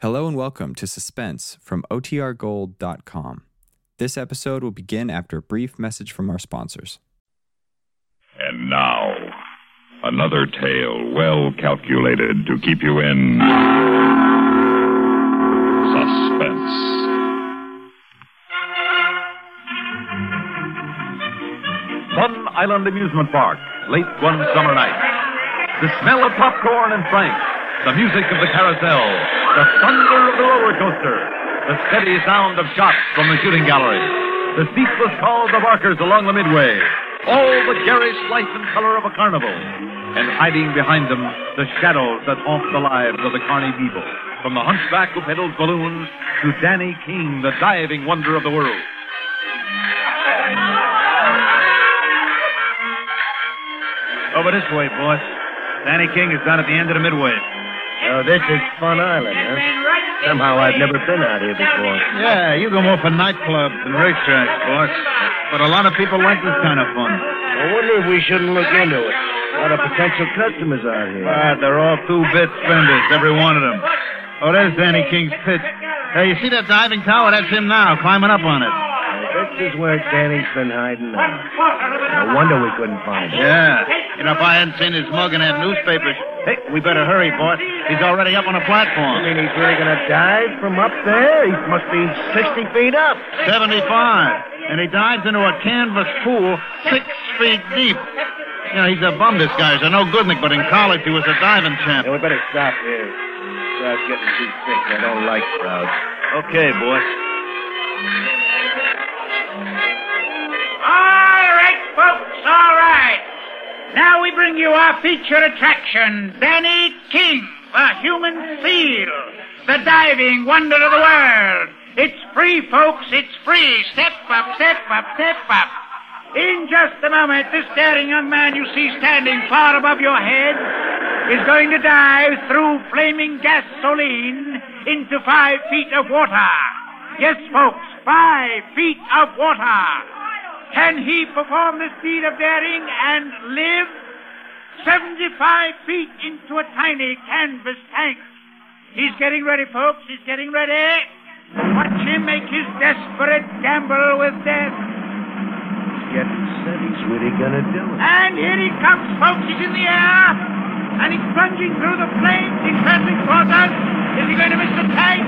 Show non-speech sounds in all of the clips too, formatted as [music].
Hello and welcome to Suspense from OTRGold.com. This episode will begin after a brief message from our sponsors. And now, another tale well calculated to keep you in suspense. Sun Island Amusement Park, late one summer night. The smell of popcorn and frank, the music of the carousel, the thunder of the roller coaster, the steady sound of shots from the shooting gallery, the ceaseless calls of archers along the midway, all the garish life and color of a carnival, and hiding behind them the shadows that haunt the lives of the people, from the hunchback who peddles balloons to Danny King, the diving wonder of the world. Over this way, boss. Danny King is down at the end of the midway. Oh, this is Fun Island, huh? Somehow I've never been out here before. Yeah, you go more for nightclubs and racetracks, boss. But a lot of people like this kind of fun. I wonder if we shouldn't look into it. A lot of potential customers out here. Ah, they're all two-bit spenders, every one of them. Oh, there's Danny King's pit. Hey, you see that diving tower? That's him now, climbing up on it. This is where Danny's been hiding out. No wonder we couldn't find him. Yeah. You know, if I hadn't seen his mug in that newspaper... Hey, we better hurry, boss. He's already up on a I platform. You mean, he's really going to dive from up there? He must be 60 feet up. 75. And he dives into a canvas pool six feet deep. You know, he's a bum, this guy. He's a no good but in college he was a diving champ. Yeah, we better stop here. Crowd's getting too thick. I don't like crowds. Okay, boss. All right, folks, all right. Now we bring you our feature attraction, Danny King, the human seal, the diving wonder of the world. It's free, folks, it's free. Step up, step up, step up. In just a moment, this daring young man you see standing far above your head is going to dive through flaming gasoline into five feet of water. Yes, folks, five feet of water. Can he perform this deed of daring and live 75 feet into a tiny canvas tank? He's getting ready, folks. He's getting ready. Watch him make his desperate gamble with death. He's getting set. He's really going to do it. And here he comes, folks. He's in the air. And he's plunging through the flames. He's hurtling towards us. Is he going to miss the tank?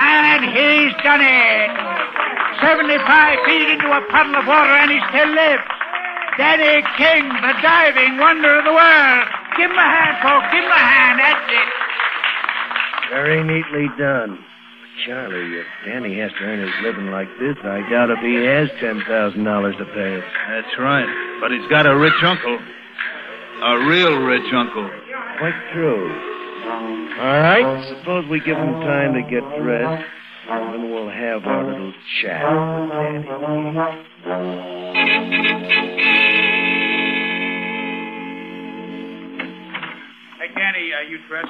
And he's done it. 75 feet into a puddle of water, and he still lives. Danny King, the diving wonder of the world. Give him a hand, folks. Give him a hand. That's it. Very neatly done. Charlie, if Danny has to earn his living like this, I doubt if he has $10,000 to pay us. That's right. But he's got a rich uncle. A real rich uncle. Quite true. All right, suppose we give him time to get dressed, and we'll have our little chat with Danny. Hey, Danny, are you dressed?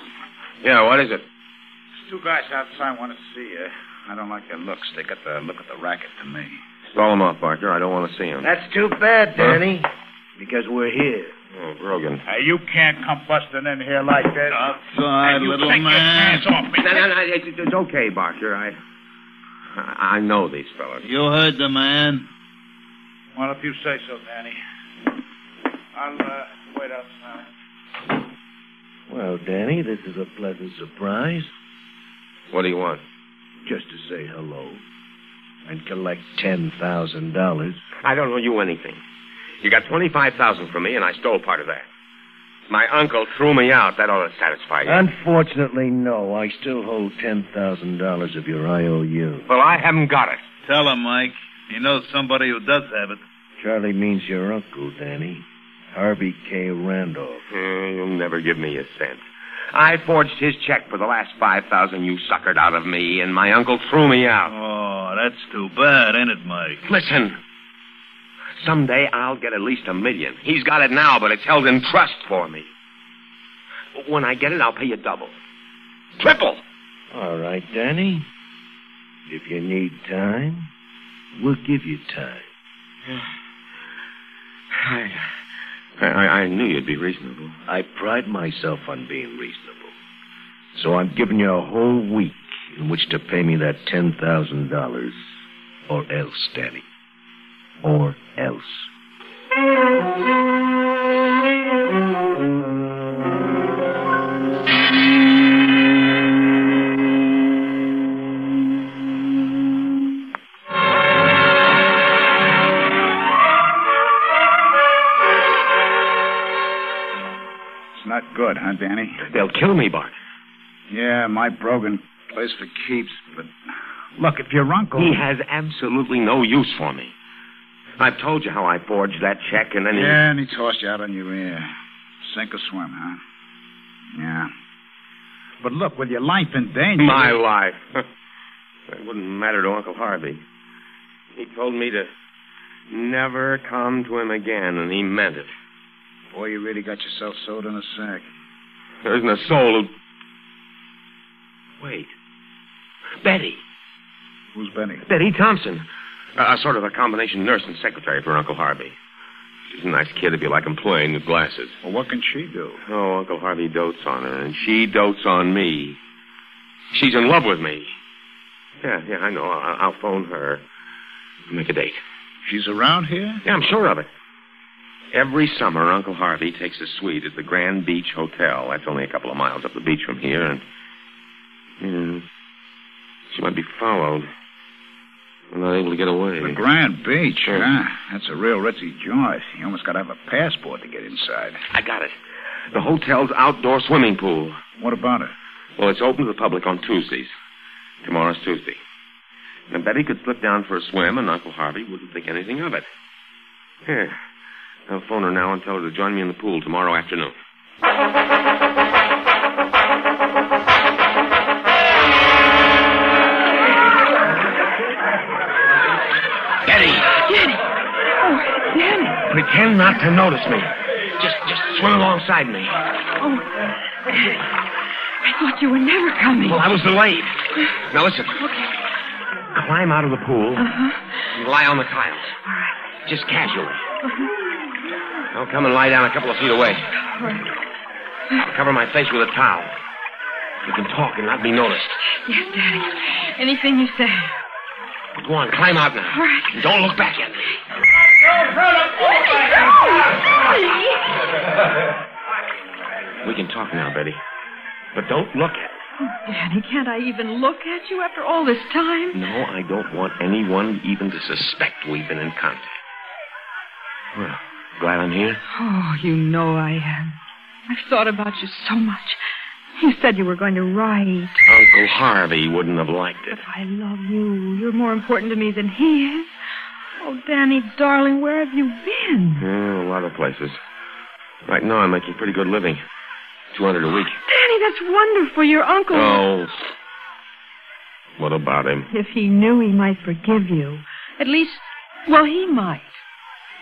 Yeah, what is it? There's Two guys outside want to see you. I don't like their looks. They got the look of the racket to me. Call him off, Barker. I don't want to see him. That's too bad, Danny, because we're here. Oh, Brogan. Hey, you can't come busting in here like this. Outside, And you little take your man. hands off me. No, no, no, it's, it's okay, Barker. I, I I know these fellas. You heard the man. Well, if you say so, Danny. I'll uh, wait outside. Well, Danny, this is a pleasant surprise. What do you want? Just to say hello and collect $10,000. I don't owe you anything. You got twenty-five thousand from me, and I stole part of that. My uncle threw me out. That ought to satisfy you. Unfortunately, no. I still hold $10,000 of your IOU. well, I haven't got it. Tell him, Mike. He knows somebody who does have it. Charlie means your uncle, Danny. Harvey K. Randolph. Eh, you'll never give me a cent. I forged his check for the last five thousand you suckered out of me, and my uncle threw me out. Oh, that's too bad, ain't it, Mike? Listen. Someday I'll get at least a million. He's got it now, but it's held in trust for me. When I get it, I'll pay you double. Triple. All right, Danny. If you need time, we'll give you time. [sighs] I, I, I knew you'd be reasonable. I pride myself on being reasonable. So I'm giving you a whole week in which to pay me that $10,000. Or else, Danny. Or else. It's not good, huh, Danny? They'll kill me, Bart. Yeah, Mike Brogan plays for keeps, but look, if your uncle. He has absolutely no use for me. I've told you how I forged that check, and then he. Yeah, and he tossed you out on your ear. Sink or swim, huh? Yeah. But look, with your life in danger. My life. [laughs] it wouldn't matter to Uncle Harvey. He told me to never come to him again, and he meant it. Boy, you really got yourself sewed in a sack. There isn't a soul who. Wait. Betty. Who's Benny? Betty Thompson. A, a sort of a combination nurse and secretary for Uncle Harvey. She's a nice kid if you like him plain with glasses. Well, what can she do? Oh, Uncle Harvey dotes on her, and she dotes on me. She's in love with me. Yeah, yeah, I know. I'll, I'll phone her. Make a date. She's around here? Yeah, I'm sure of it. Every summer, Uncle Harvey takes a suite at the Grand Beach Hotel. That's only a couple of miles up the beach from here, and. Yeah, she might be followed. I'm not able to get away. The Grand Beach, huh? That's a real ritzy joint. You almost got to have a passport to get inside. I got it. The hotel's outdoor swimming pool. What about it? Well, it's open to the public on Tuesdays. Tomorrow's Tuesday. And Betty could slip down for a swim, and Uncle Harvey wouldn't think anything of it. Here. I'll phone her now and tell her to join me in the pool tomorrow afternoon. Pretend not to notice me. Just, just swim alongside me. Oh, I thought you were never coming. Well, I was delayed. Now listen. Okay. Climb out of the pool Uh-huh. and lie on the tiles. All right. Just casually. Uh-huh. I'll come and lie down a couple of feet away. All right. I'll cover my face with a towel. You can talk and not be noticed. Yes, Danny. Anything you say. Go on, climb out now. All right. And don't look back at me. We can talk now, Betty. But don't look at me. Danny, can't I even look at you after all this time? No, I don't want anyone even to suspect we've been in contact. Well, glad I'm here? Oh, you know I am. I've thought about you so much. You said you were going to write. Uncle Harvey wouldn't have liked it. But I love you. You're more important to me than he is. Oh, Danny, darling, where have you been? Yeah, a lot of places. Right now, I'm making pretty good living. 200 a week. Danny, that's wonderful. Your uncle. Oh. What about him? If he knew, he might forgive you. At least, well, he might.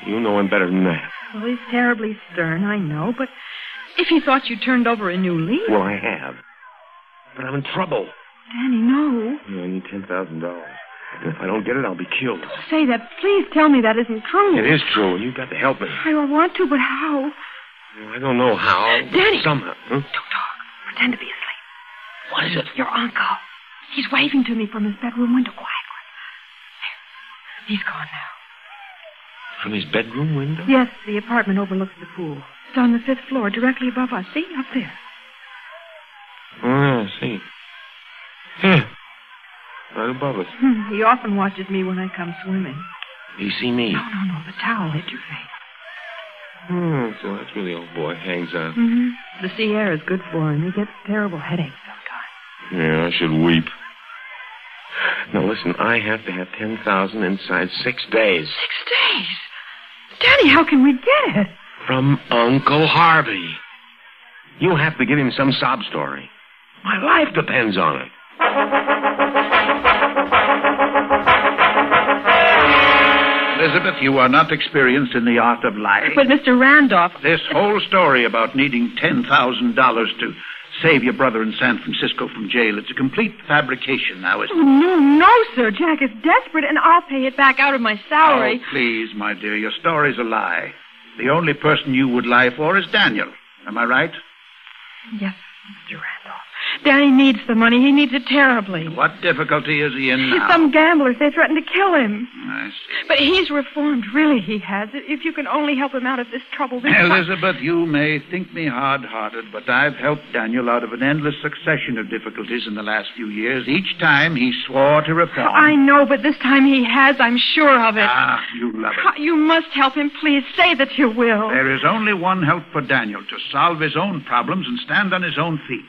You know him better than that. Well, he's terribly stern, I know, but if he thought you turned over a new leaf. Well, I have. But I'm in trouble. Danny, no. I need $10,000. And if I don't get it, I'll be killed. Don't Say that. Please tell me that isn't true. It is true, and you've got to help me. I don't want to, but how? Well, I don't know how. Danny! Somehow. Huh? Don't talk. Pretend to be asleep. What is it? Your uncle. He's waving to me from his bedroom window quietly. There. He's gone now. From his bedroom window? Yes, the apartment overlooks the pool. It's on the fifth floor, directly above us. See, up there. Oh, yeah, I see. Yeah. Right above us. Hmm, he often watches me when I come swimming. You see me? No, no, no. The towel hit your face. Oh, so that's where the old boy hangs out. Mm-hmm. The sea air is good for him. He gets terrible headaches sometimes. Yeah, I should weep. Now listen, I have to have ten thousand inside six days. Six days? Danny, how can we get it? From Uncle Harvey. You have to give him some sob story. My life depends on it. Elizabeth, you are not experienced in the art of lying. But Mr. Randolph, This whole story about needing $10,000 to save your brother in San Francisco from jail, it's a complete fabrication now, isn't it? Oh, no, no, sir. Jack is desperate, and I'll pay it back out of my salary. Oh, please, my dear, your story's a lie. The only person you would lie for is Daniel. Am I right? Yes, Mr. Randolph. Danny needs the money. He needs it terribly. What difficulty is he in now? Some gamblers, they threatened to kill him. I see. But he's reformed. Really, he has. If you can only help him out of this trouble, this Elizabeth, you may think me hard-hearted, but I've helped Daniel out of an endless succession of difficulties in the last few years. Each time he swore to reform. I know, but this time he has. I'm sure of it. Ah, you love it. You must help him. Please say that you will. There is only one help for Daniel to solve his own problems and stand on his own feet.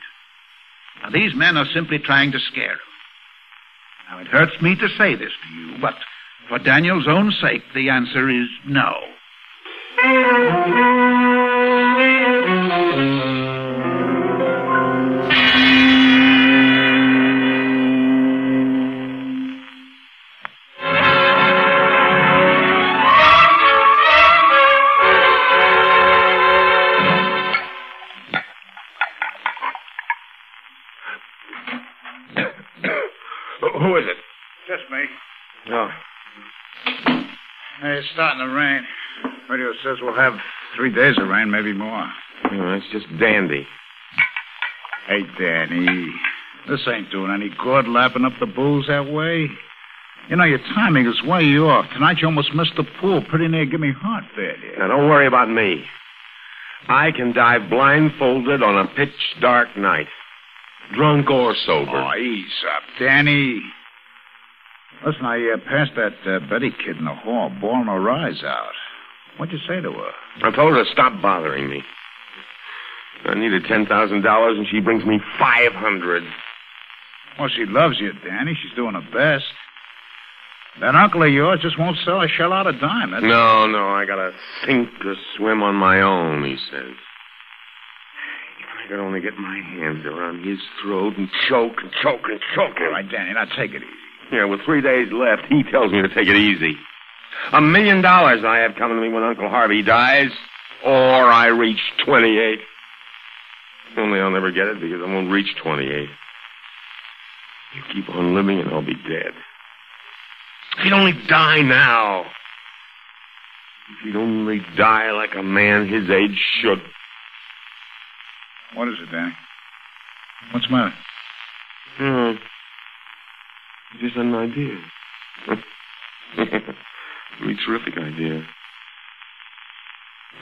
Now, these men are simply trying to scare him. Now, it hurts me to say this to you, but for Daniel's own sake, the answer is no. Starting to rain. Radio says we'll have three days of rain, maybe more. oh it's just dandy. Hey, Danny. This ain't doing any good, lapping up the booze that way. You know, your timing is way off. Tonight you almost missed the pool. Pretty near give me heart failure. Now, don't worry about me. I can dive blindfolded on a pitch dark night. Drunk or sober. Oh, ease up, Danny. Listen, I uh, passed that uh, Betty kid in the hall, bawling her eyes out. What'd you say to her? I told her to stop bothering me. I needed ten thousand dollars, and she brings me five hundred. Well, she loves you, Danny. She's doing her best. That uncle of yours just won't sell a shell out of dime. That's... No, no, I gotta sink or swim on my own, he says. If I could only get my hands around his throat and choke and choke and choke him. All right, Danny, now take it easy. Yeah, with three days left, he tells me to take it easy. A million dollars I have coming to me when Uncle Harvey dies, or I reach 28. Only I'll never get it because I won't reach 28. You keep on living and I'll be dead. If he'd only die now. If he'd only die like a man his age should. What is it, Danny? What's the matter? Hmm. Just an idea. [laughs] Really terrific idea.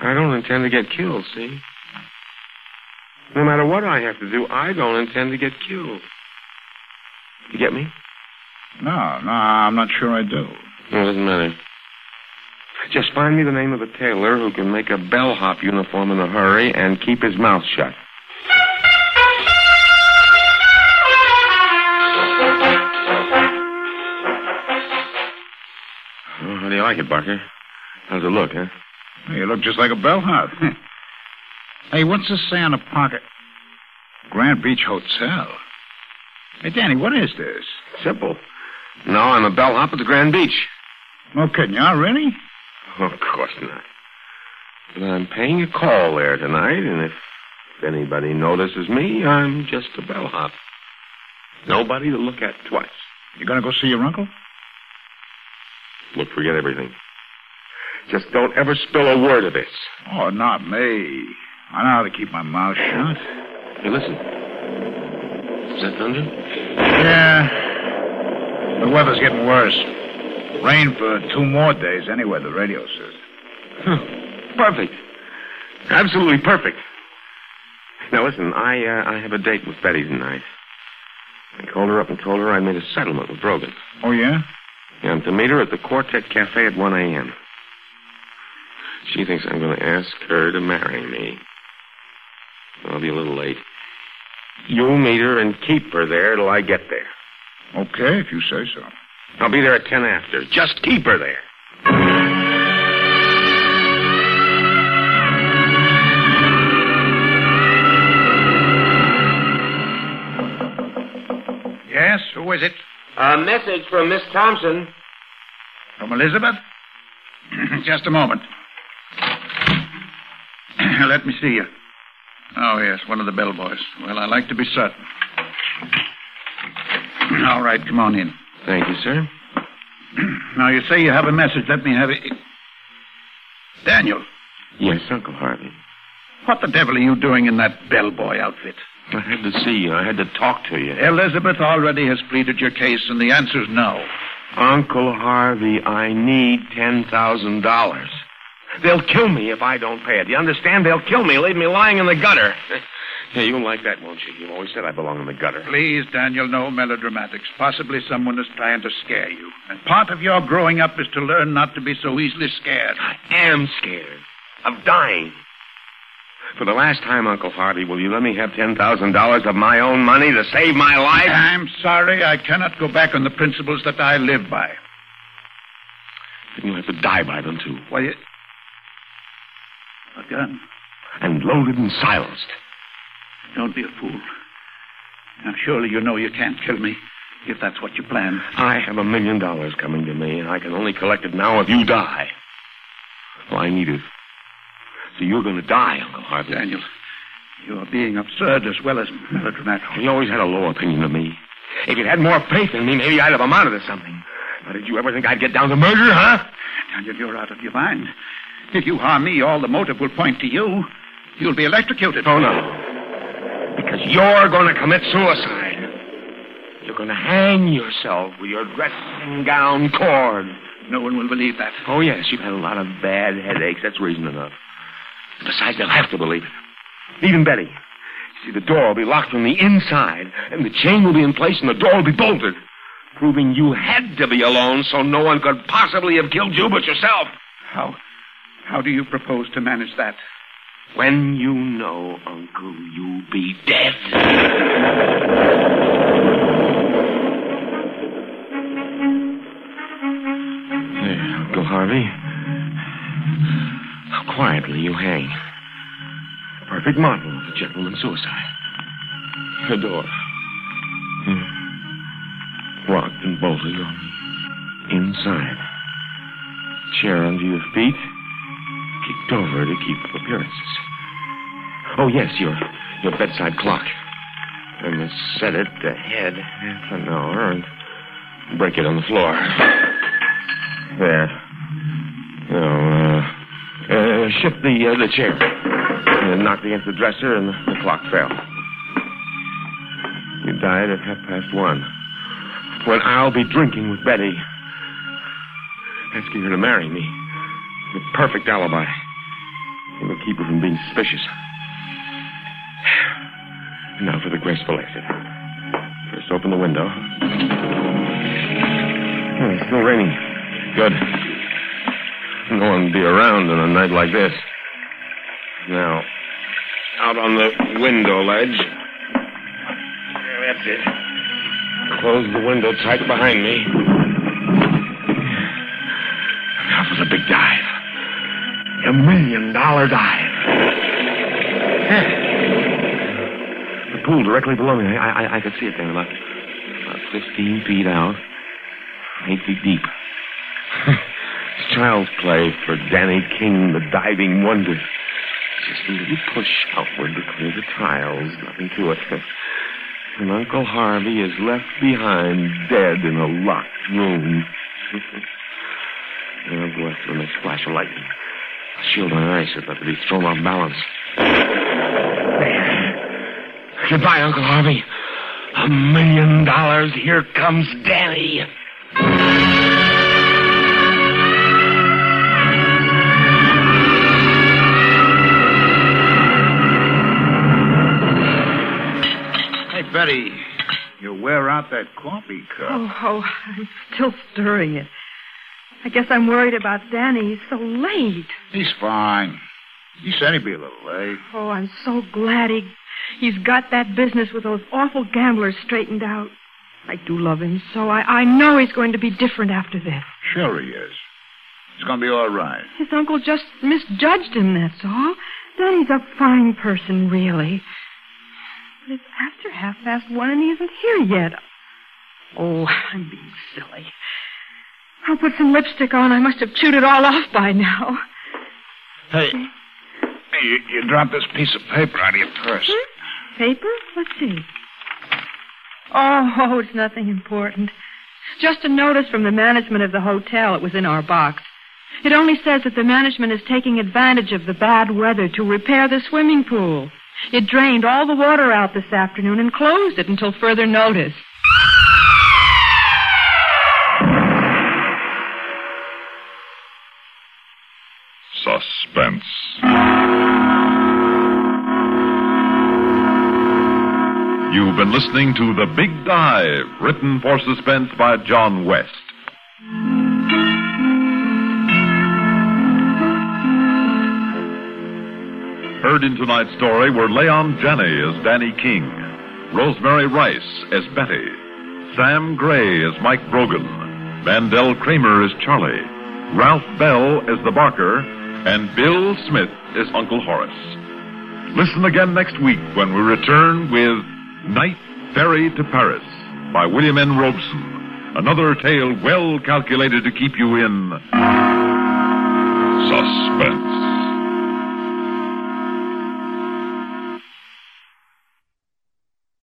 I don't intend to get killed, see? No matter what I have to do, I don't intend to get killed. You get me? No, no, I'm not sure I do. No, it doesn't matter. Just find me the name of a tailor who can make a bellhop uniform in a hurry and keep his mouth shut. How do you like it, Barker? How's it look, huh? You look just like a bellhop. [laughs] hey, what's this say on the pocket? Grand Beach Hotel. Hey, Danny, what is this? Simple. No, I'm a bellhop at the Grand Beach. No kidding, are you really? Oh, of course not. But I'm paying a call there tonight, and if anybody notices me, I'm just a bellhop. Nobody to look at twice. You gonna go see your uncle? Look, forget everything. Just don't ever spill a word of this. Oh, not me. I know how to keep my mouth shut. Hey, listen. Is that thunder? Yeah. The weather's getting worse. Rain for two more days anyway, the radio says. Huh. Perfect. Absolutely perfect. Now listen, I uh, I have a date with Betty tonight. I called her up and told her I made a settlement with Brogan. Oh, yeah? I'm to meet her at the Quartet Cafe at 1 a.m. She thinks I'm going to ask her to marry me. I'll be a little late. You meet her and keep her there till I get there. Okay, if you say so. I'll be there at 10 after. Just keep her there. Yes, who is it? A message from Miss Thompson. From Elizabeth? [clears throat] Just a moment. [clears throat] Let me see you. Oh, yes, one of the bellboys. Well, I like to be certain. [clears throat] All right, come on in. Thank you, sir. Now, you say you have a message. Let me have it. Daniel, Yes, Uncle Harvey. what the devil are you doing in that bellboy outfit? I had to see you. I had to talk to you. Elizabeth already has pleaded your case, and the answer's no. Uncle Harvey, I need $10,000. They'll kill me if I don't pay it. You understand? They'll kill me, leave me lying in the gutter. [laughs] Yeah, you'll like that, won't you? You've always said I belong in the gutter. Please, Daniel, no melodramatics. Possibly someone is trying to scare you. And part of your growing up is to learn not to be so easily scared. I am scared of dying. For the last time, Uncle Harvey, will you let me have $10,000 of my own money to save my life? I'm sorry. I cannot go back on the principles that I live by. Then you'll have to die by them, too. Why, you... A gun. And loaded and silenced. Don't be a fool. Now, surely you know you can't kill me if that's what you plan. I have a million dollars coming to me, and I can only collect it now if you die. Well, I need it. So you're going to die, Uncle Harvey. Daniel, you are being absurd as well as melodramatic. You always had a low opinion of me. If you'd had more faith in me, maybe I'd have amounted to something. But did you ever think I'd get down to murder, huh? Daniel, you're out of your mind. If you harm me, all the motive will point to you. You'll be electrocuted. Oh, no. Because you're going to commit suicide. You're going to hang yourself with your dressing gown cord. No one will believe that. Oh, yes, you've had a lot of bad headaches. That's reason enough. Besides, they'll have to believe it. Even Betty. See, the door will be locked from the inside, and the chain will be in place, and the door will be bolted, proving you had to be alone so no one could possibly have killed you but yourself. How, how do you propose to manage that? When you know, Uncle, you'll be dead. There, Uncle Harvey. Quietly you hang. Perfect model of a gentleman's suicide. The door. Hmm. Locked and bolted on inside. Chair under your feet. Kicked over to keep up appearances. Oh, yes, your your bedside clock. I must set it ahead half an hour and break it on the floor. There. Uh, uh, Uh, shift the uh, the chair. And knocked against the dresser, and the, clock fell. You died at half past one. When I'll be drinking with Betty, asking her to marry me. The perfect alibi. It'll keep her from being suspicious. Now for the graceful exit. First open the window. Hmm, it's still raining. Good. No one will be around on a night like this. Now, out on the window ledge. That's it. Close the window tight behind me. Now for the big dive. A million dollar dive. The pool directly below me. I, I, I could see it there, about, about 15 feet out, 8 feet deep. Child's play for Danny King, the diving wonder. Just a little push outward to clear the tiles, nothing to it. And Uncle Harvey is left behind, dead in a locked room. [laughs] oh, boy, for the next flash of lightning. Shield on ice is about to be thrown off balance. [sighs] Goodbye, Uncle Harvey. A million dollars. Here comes Danny. Betty, you wear out that coffee cup. Oh, oh, I'm still stirring it. I guess I'm worried about Danny. He's so late. He's fine. He said he'd be a little late. Oh, I'm so glad he he's got that business with those awful gamblers straightened out. I do love him so. I, I know he's going to be different after this. Sure he is. It's going to be all right. His uncle just misjudged him, that's all. Danny's a fine person, really. But it's after half past one and he isn't here yet. Oh, I'm being silly. I'll put some lipstick on. I must have chewed it all off by now. Hey, hey you, you dropped this piece of paper out of your purse. Hmm? Paper? Let's see. Oh, oh, it's nothing important. Just a notice from the management of the hotel. It was in our box. It only says that the management is taking advantage of the bad weather to repair the swimming pool. It drained all the water out this afternoon and closed it until further notice. Suspense. You've been listening to The Big Dive, written for suspense by John West. Heard in tonight's story were Leon Janney as Danny King, Rosemary Rice as Betty, Sam Gray as Mike Brogan, Mandel Kramer as Charlie, Ralph Bell as the Barker, and Bill Smith as Uncle Horace. Listen again next week when we return with Night Ferry to Paris by William N. Robson. Another tale well calculated to keep you in suspense.